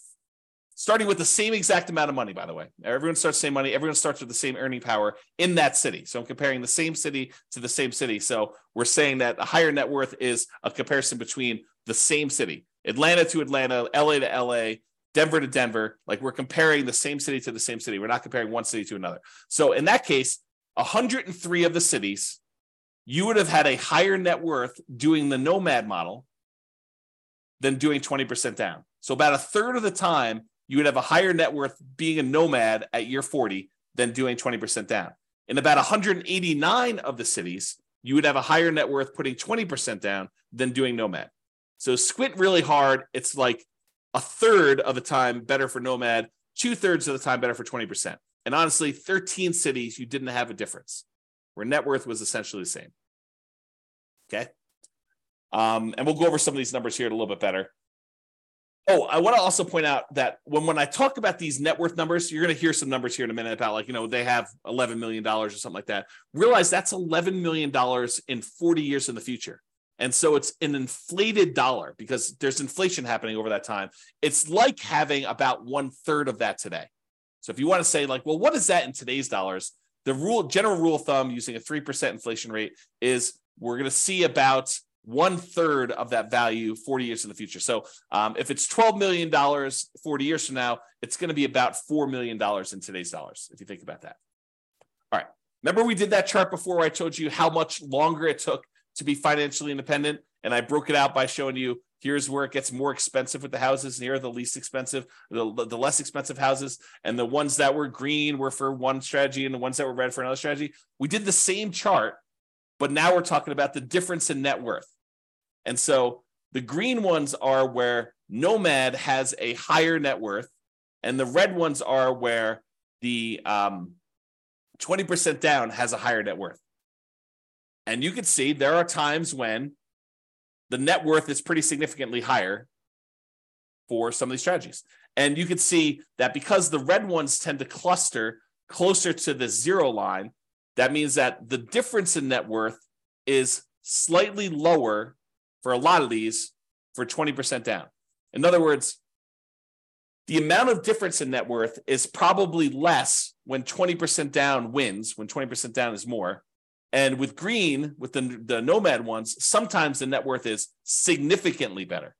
starting with the same exact amount of money, by the way. Everyone starts the same money. Everyone starts with the same earning power in that city. So I'm comparing the same city to the same city. So we're saying that a higher net worth is a comparison between the same city, Atlanta to Atlanta, LA to LA, Denver to Denver. Like we're comparing the same city to the same city. We're not comparing one city to another. So in that case, 103 of the cities, you would have had a higher net worth doing the nomad model than doing 20% down. So about a third of the time, you would have a higher net worth being a nomad at year 40 than doing 20% down. In about 189 of the cities, you would have a higher net worth putting 20% down than doing nomad. So squint really hard. It's like a third of the time better for nomad, two thirds of the time better for 20%. And honestly, 13 cities, you didn't have a difference where net worth was essentially the same. Okay. Um, and we'll go over some of these numbers here a little bit better. Oh, I want to also point out that when, when I talk about these net worth numbers, you're going to hear some numbers here in a minute about like, you know, they have $11 million or something like that. Realize that's $11 million in 40 years in the future. And so it's an inflated dollar because there's inflation happening over that time. It's like having about one third of that today. So if you want to say like, well, what is that in today's dollars? The rule, general rule of thumb using a 3% inflation rate is we're going to see about one third of that value 40 years in the future. So um, if it's $12 million 40 years from now, it's going to be about $4 million in today's dollars, if you think about that. All right. Remember, we did that chart before I told you how much longer it took to be financially independent. And I broke it out by showing you here's where it gets more expensive with the houses, and here are the least expensive, the, the less expensive houses. And the ones that were green were for one strategy, and the ones that were red for another strategy. We did the same chart, but now we're talking about the difference in net worth. And so the green ones are where Nomad has a higher net worth, and the red ones are where the um, 20% down has a higher net worth. And you can see there are times when the net worth is pretty significantly higher for some of these strategies. And you can see that because the red ones tend to cluster closer to the zero line, that means that the difference in net worth is slightly lower for a lot of these for 20% down. In other words, the amount of difference in net worth is probably less when 20% down wins, when 20% down is more, and with green, with the, the nomad ones, sometimes the net worth is significantly better.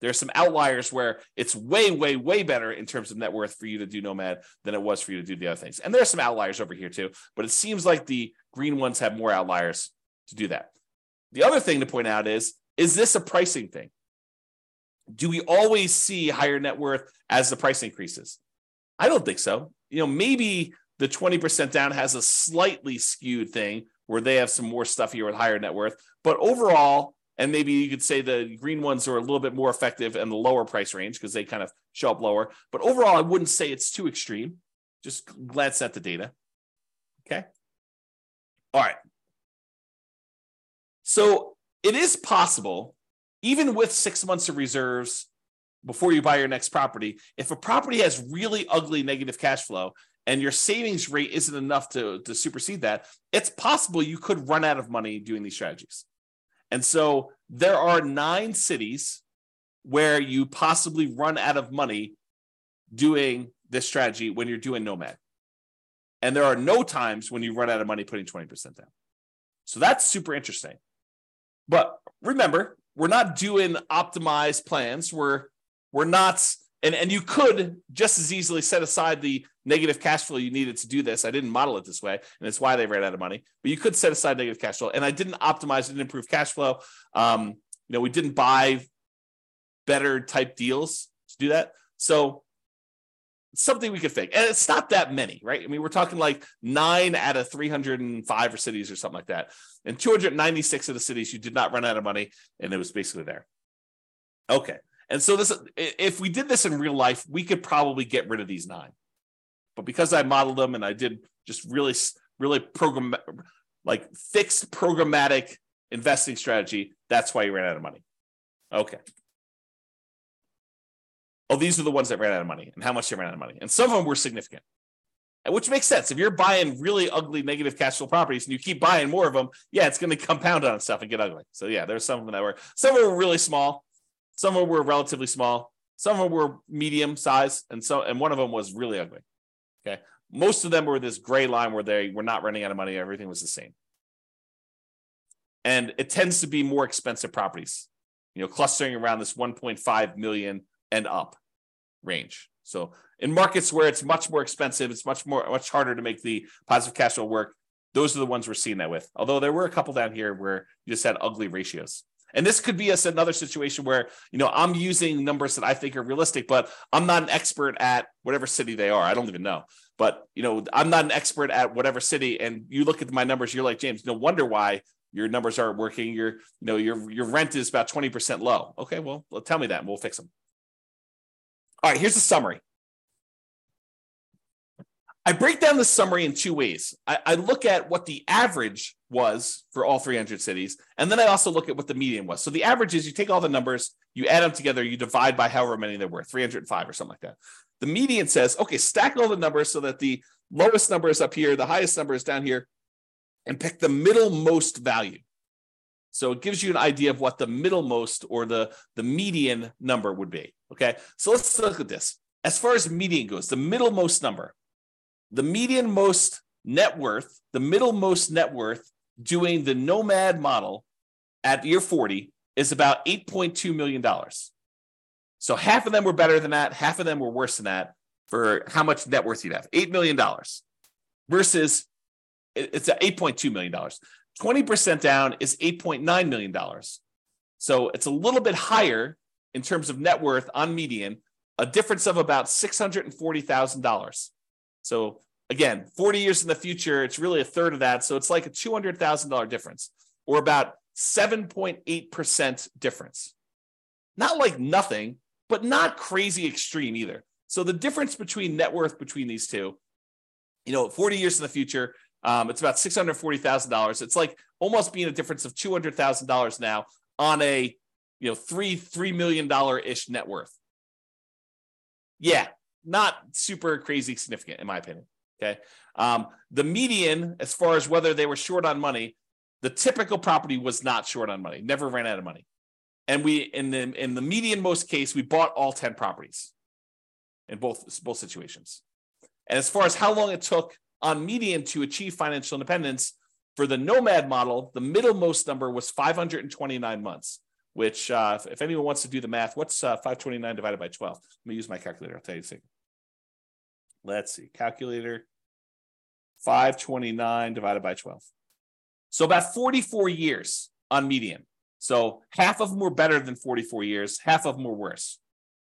There are some outliers where it's way, way, way better in terms of net worth for you to do nomad than it was for you to do the other things. And there are some outliers over here too, but it seems like the green ones have more outliers to do that. The other thing to point out is is this a pricing thing? Do we always see higher net worth as the price increases? I don't think so. You know, maybe the 20% down has a slightly skewed thing where they have some more stuff here with higher net worth. But overall, and maybe you could say the green ones are a little bit more effective in the lower price range because they kind of show up lower. But overall, I wouldn't say it's too extreme. Just glance at the data. Okay. All right. So it is possible, even with six months of reserves before you buy your next property, if a property has really ugly negative cash flow, and your savings rate isn't enough to, to supersede that, it's possible you could run out of money doing these strategies. And so there are nine cities where you possibly run out of money doing this strategy when you're doing Nomad. And there are no times when you run out of money putting 20% down. So that's super interesting. But remember, we're not doing optimized plans. We're we're not and, and you could just as easily set aside the negative cash flow you needed to do this. I didn't model it this way, and it's why they ran out of money. But you could set aside negative cash flow, and I didn't optimize and improve cash flow. Um, you know, we didn't buy better type deals to do that. So something we could fake. And it's not that many, right? I mean, we're talking like nine out of 305 cities or something like that. And 296 of the cities, you did not run out of money, and it was basically there. Okay. And so this, if we did this in real life, we could probably get rid of these nine. But because I modeled them and I did just really, really program, like fixed programmatic investing strategy, that's why you ran out of money. Okay. Oh, these are the ones that ran out of money and how much they ran out of money. And some of them were significant, which makes sense. If you're buying really ugly negative cash flow properties and you keep buying more of them, yeah, it's going to compound on itself and get ugly. So yeah, there's some of them that were, some of them were really small, some of them were relatively small. Some of them were medium size, and so and one of them was really ugly. Okay, most of them were this gray line where they were not running out of money. Everything was the same, and it tends to be more expensive properties. You know, clustering around this 1.5 million and up range. So in markets where it's much more expensive, it's much more much harder to make the positive cash flow work. Those are the ones we're seeing that with. Although there were a couple down here where you just had ugly ratios. And this could be a, another situation where, you know, I'm using numbers that I think are realistic, but I'm not an expert at whatever city they are. I don't even know. But, you know, I'm not an expert at whatever city. And you look at my numbers, you're like, James, no wonder why your numbers aren't working. Your, you know, your, your rent is about 20% low. Okay, well, tell me that and we'll fix them. All right, here's the summary. I break down the summary in two ways. I, I, look at what the average was for all 300 cities, and then I also look at what the median was. So the average is you take all the numbers, you add them together, you divide by however many there were, 305 or something like that. The median says, okay, stack all the numbers so that the lowest number is up here, the highest number is down here, and pick the middlemost value. So it gives you an idea of what the middlemost or the, the median number would be. Okay, so let's look at this. As far as median goes, the middlemost number, the median most net worth, the middlemost net worth doing the nomad model at year 40 is about $8.2 million. So half of them were better than that, half of them were worse than that for how much net worth you'd have $8 million versus it's at $8.2 million. 20% down is $8.9 million. So it's a little bit higher in terms of net worth on median, a difference of about $640,000. So again, 40 years in the future, it's really a third of that. So it's like a $200,000 difference or about 7.8% difference. Not like nothing, but not crazy extreme either. So the difference between net worth between these two, you know, 40 years in the future, um, it's about $640,000. It's like almost being a difference of $200,000 now on a, you know, three, $3 million ish net worth. Yeah, not super crazy significant in my opinion. Okay. Um, the median, as far as whether they were short on money, the typical property was not short on money, never ran out of money. And we, in the, in the median most case, we bought all 10 properties in both, both situations. And as far as how long it took on median to achieve financial independence, for the nomad model, the middlemost number was 529 months, which, uh, if, if, anyone wants to do the math, what's uh, 529 divided by 12? Let me use my calculator. I'll tell you a second. Let's see, calculator. 529 divided by 12. So about 44 years on median. So half of them were better than 44 years, half of them were worse.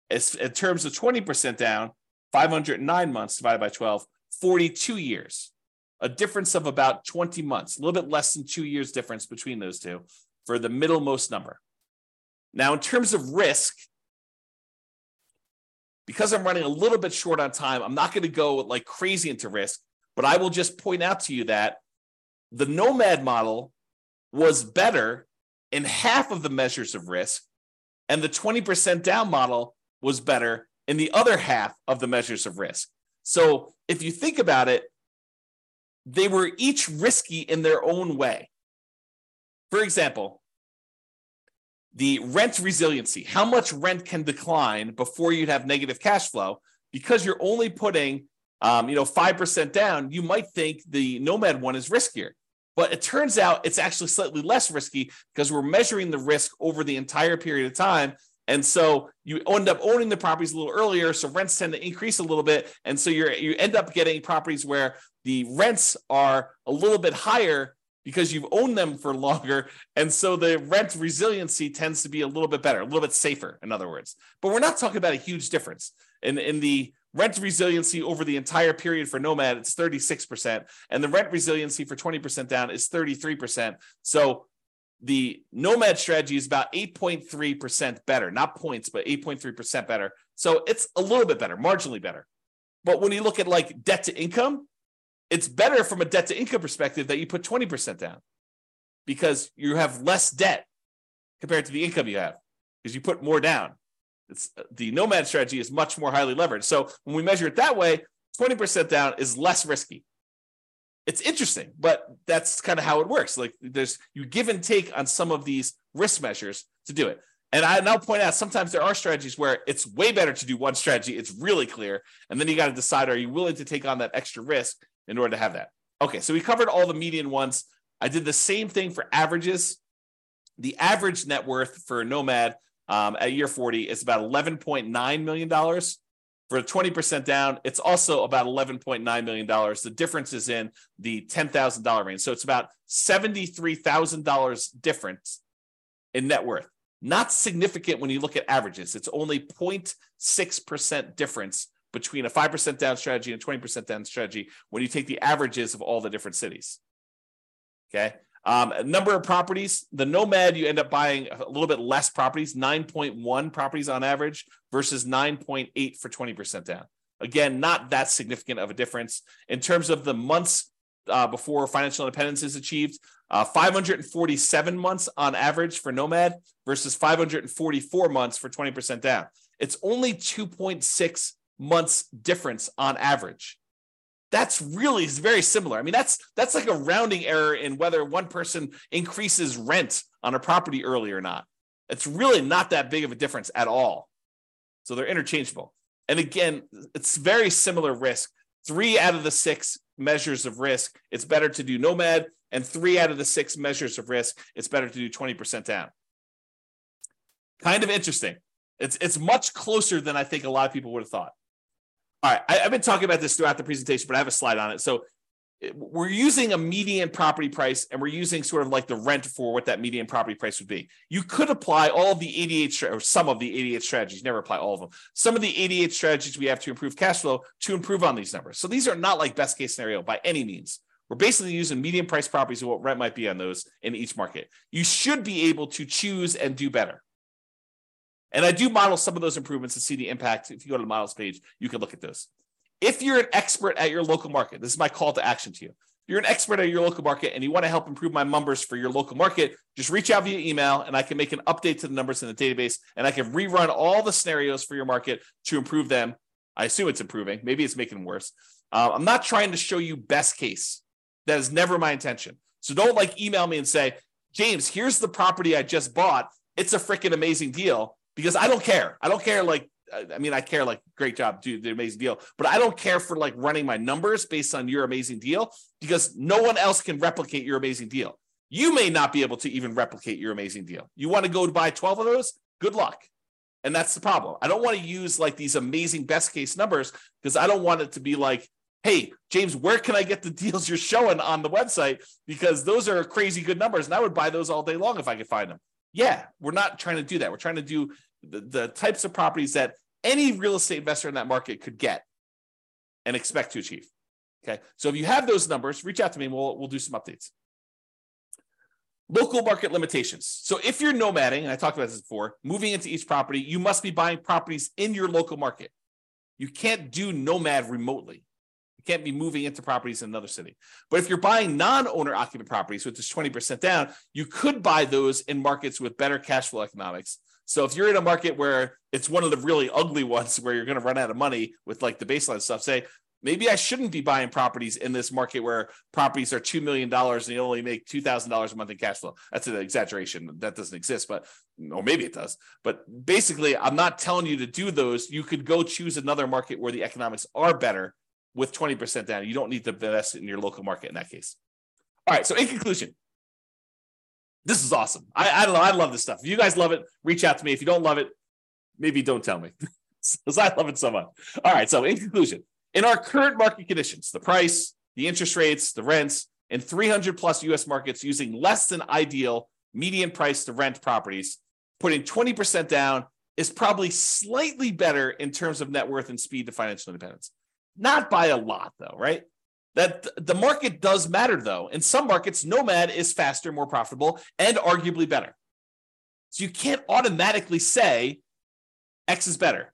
As, in terms of 20% down, 509 months divided by 12, 42 years. A difference of about 20 months, a little bit less than two years difference between those two for the middlemost number. Now, in terms of risk, because I'm running a little bit short on time, I'm not going to go like crazy into risk, but I will just point out to you that the Nomad model was better in half of the measures of risk, and the 20% down model was better in the other half of the measures of risk. So if you think about it, they were each risky in their own way. For example, the rent resiliency, how much rent can decline before you'd have negative cash flow because you're only putting um, you know 5% down, you might think the Nomad one is riskier. But it turns out it's actually slightly less risky because we're measuring the risk over the entire period of time. And so you end up owning the properties a little earlier, so rents tend to increase a little bit, and so you're you end up getting properties where the rents are a little bit higher because you've owned them for longer. And so the rent resiliency tends to be a little bit better, a little bit safer, in other words. But we're not talking about a huge difference. In, in the rent resiliency over the entire period for Nomad, it's 36%. And the rent resiliency for 20% down is 33%. So the Nomad strategy is about 8.3% better, not points, but 8.3% better. So it's a little bit better, marginally better. But when you look at like debt to income, it's better from a debt to income perspective that you put 20% down because you have less debt compared to the income you have because you put more down. It's the nomad strategy is much more highly leveraged. So when we measure it that way, 20% down is less risky. It's interesting, but that's kind of how it works. Like there's you give and take on some of these risk measures to do it. And I now point out sometimes there are strategies where it's way better to do one strategy. It's really clear. And then you got to decide are you willing to take on that extra risk in order to have that. Okay, so we covered all the median ones. I did the same thing for averages. The average net worth for Nomad um, at year 40 it's about $11.9 million. For 20% down, it's also about $11.9 million. The difference is in the $10,000 range. So it's about $73,000 difference in net worth. Not significant when you look at averages. It's only 0.6% difference between a 5% down strategy and 20% down strategy when you take the averages of all the different cities. Okay. Um, number of properties, the Nomad, you end up buying a little bit less properties, 9.1 properties on average versus 9.8 for 20% down. Again, not that significant of a difference. In terms of the months uh, before financial independence is achieved, uh, 547 months on average for Nomad versus 544 months for 20% down. It's only 2.6 months difference on average. That's really very similar. I mean, that's that's like a rounding error in whether one person increases rent on a property early or not. It's really not that big of a difference at all. So they're interchangeable. And again, it's very similar risk. Three out of the six measures of risk, it's better to do Nomad, and three out of the six measures of risk, it's better to do 20% down. Kind of interesting. It's it's much closer than I think a lot of people would have thought. I, have been talking about this throughout the presentation, but I have a slide on it. So we're using a median property price and we're using sort of like the rent for what that median property price would be. You could apply all of the 88 or some of the 88 strategies, never apply all of them. Some of the 88 strategies we have to improve cash flow to improve on these numbers. So these are not like best case scenario by any means. We're basically using median price properties and what rent might be on those in each market. You should be able to choose and do better. And I do model some of those improvements and see the impact. If you go to the models page, you can look at those. If you're an expert at your local market, this is my call to action to you. You're an expert at your local market and you want to help improve my numbers for your local market, just reach out via email and I can make an update to the numbers in the database and I can rerun all the scenarios for your market to improve them. I assume it's improving. Maybe it's making worse. Uh, I'm not trying to show you best case. That is never my intention. So don't like email me and say, James, here's the property I just bought. It's a freaking amazing deal because I don't care. I don't care like I mean, I care like great job, dude, the amazing deal, but I don't care for like running my numbers based on your amazing deal because no one else can replicate your amazing deal. You may not be able to even replicate your amazing deal. You want to go to buy 12 of those? Good luck. And that's the problem. I don't want to use like these amazing best case numbers because I don't want it to be like, hey, James, where can I get the deals you're showing on the website? Because those are crazy good numbers. And I would buy those all day long if I could find them. Yeah, we're not trying to do that. We're trying to do the, the types of properties that any real estate investor in that market could get and expect to achieve. Okay. So if you have those numbers, reach out to me and we'll, we'll do some updates. Local market limitations. So if you're nomading, and I talked about this before, moving into each property, you must be buying properties in your local market. You can't do nomad remotely. You can't be moving into properties in another city. But if you're buying non-owner occupant properties, which is 20% down, you could buy those in markets with better cash flow economics so if you're in a market where it's one of the really ugly ones where you're going to run out of money with like the baseline stuff, say, maybe I shouldn't be buying properties in this market where properties are $2 million and you only make $2,000 a month in cash flow. That's an exaggeration. That doesn't exist, but or maybe it does. But basically, I'm not telling you to do those. You could go choose another market where the economics are better with 20% down. You don't need to invest in your local market in that case. All right. So in conclusion, this is awesome. I, I don't know. I love this stuff. If you guys love it, reach out to me. If you don't love it, maybe don't tell me because I love it so much. All right. So, in conclusion, in our current market conditions, the price, the interest rates, the rents, in 300 plus US markets using less than ideal median price to rent properties, putting 20% down is probably slightly better in terms of net worth and speed to financial independence. Not by a lot, though, right? That the market does matter though. In some markets, Nomad is faster, more profitable, and arguably better. So you can't automatically say X is better.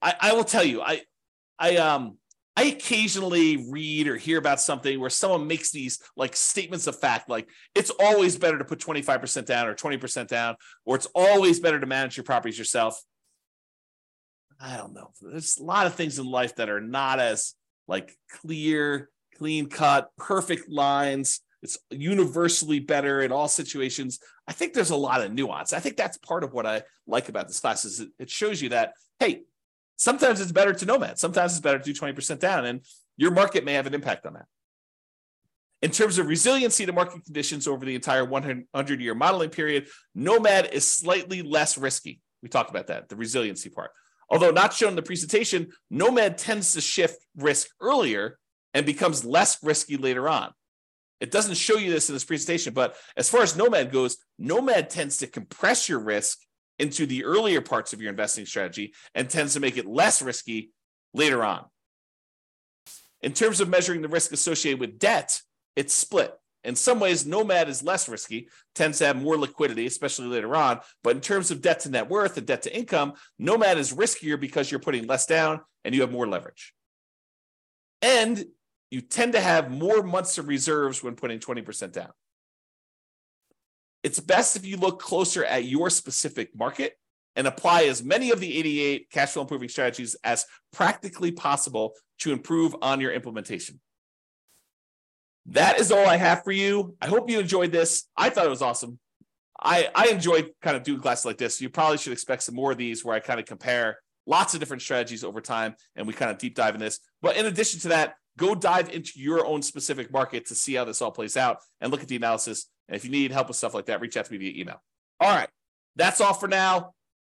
I, I will tell you, I I um I occasionally read or hear about something where someone makes these like statements of fact, like it's always better to put 25% down or 20% down, or it's always better to manage your properties yourself. I don't know. There's a lot of things in life that are not as like clear, clean cut, perfect lines. It's universally better in all situations. I think there's a lot of nuance. I think that's part of what I like about this class is it shows you that, hey, sometimes it's better to nomad. Sometimes it's better to do 20% down and your market may have an impact on that. In terms of resiliency to market conditions over the entire 100 year modeling period, Nomad is slightly less risky. We talked about that, the resiliency part. Although not shown in the presentation, Nomad tends to shift risk earlier and becomes less risky later on. It doesn't show you this in this presentation, but as far as Nomad goes, Nomad tends to compress your risk into the earlier parts of your investing strategy and tends to make it less risky later on. In terms of measuring the risk associated with debt, it's split. In some ways, Nomad is less risky, tends to have more liquidity, especially later on. But in terms of debt to net worth and debt to income, Nomad is riskier because you're putting less down and you have more leverage. And you tend to have more months of reserves when putting 20% down. It's best if you look closer at your specific market and apply as many of the 88 cash flow improving strategies as practically possible to improve on your implementation. That is all I have for you. I hope you enjoyed this. I thought it was awesome. I, I enjoyed kind of doing classes like this. You probably should expect some more of these where I kind of compare lots of different strategies over time and we kind of deep dive in this. But in addition to that, go dive into your own specific market to see how this all plays out and look at the analysis. And if you need help with stuff like that, reach out to me via email. All right. That's all for now.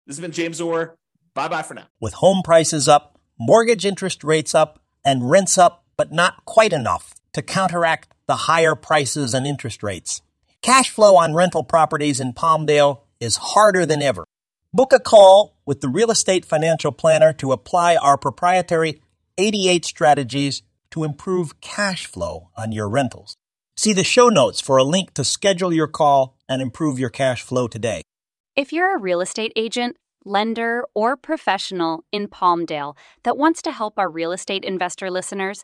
This has been James Orr. Bye bye for now. With home prices up, mortgage interest rates up, and rents up, but not quite enough to counteract the higher prices and interest rates. Cash flow on rental properties in Palmdale is harder than ever. Book a call with the Real Estate Financial Planner to apply our proprietary 88 strategies to improve cash flow on your rentals. See the show notes for a link to schedule your call and improve your cash flow today. If you're a real estate agent, lender, or professional in Palmdale that wants to help our real estate investor listeners,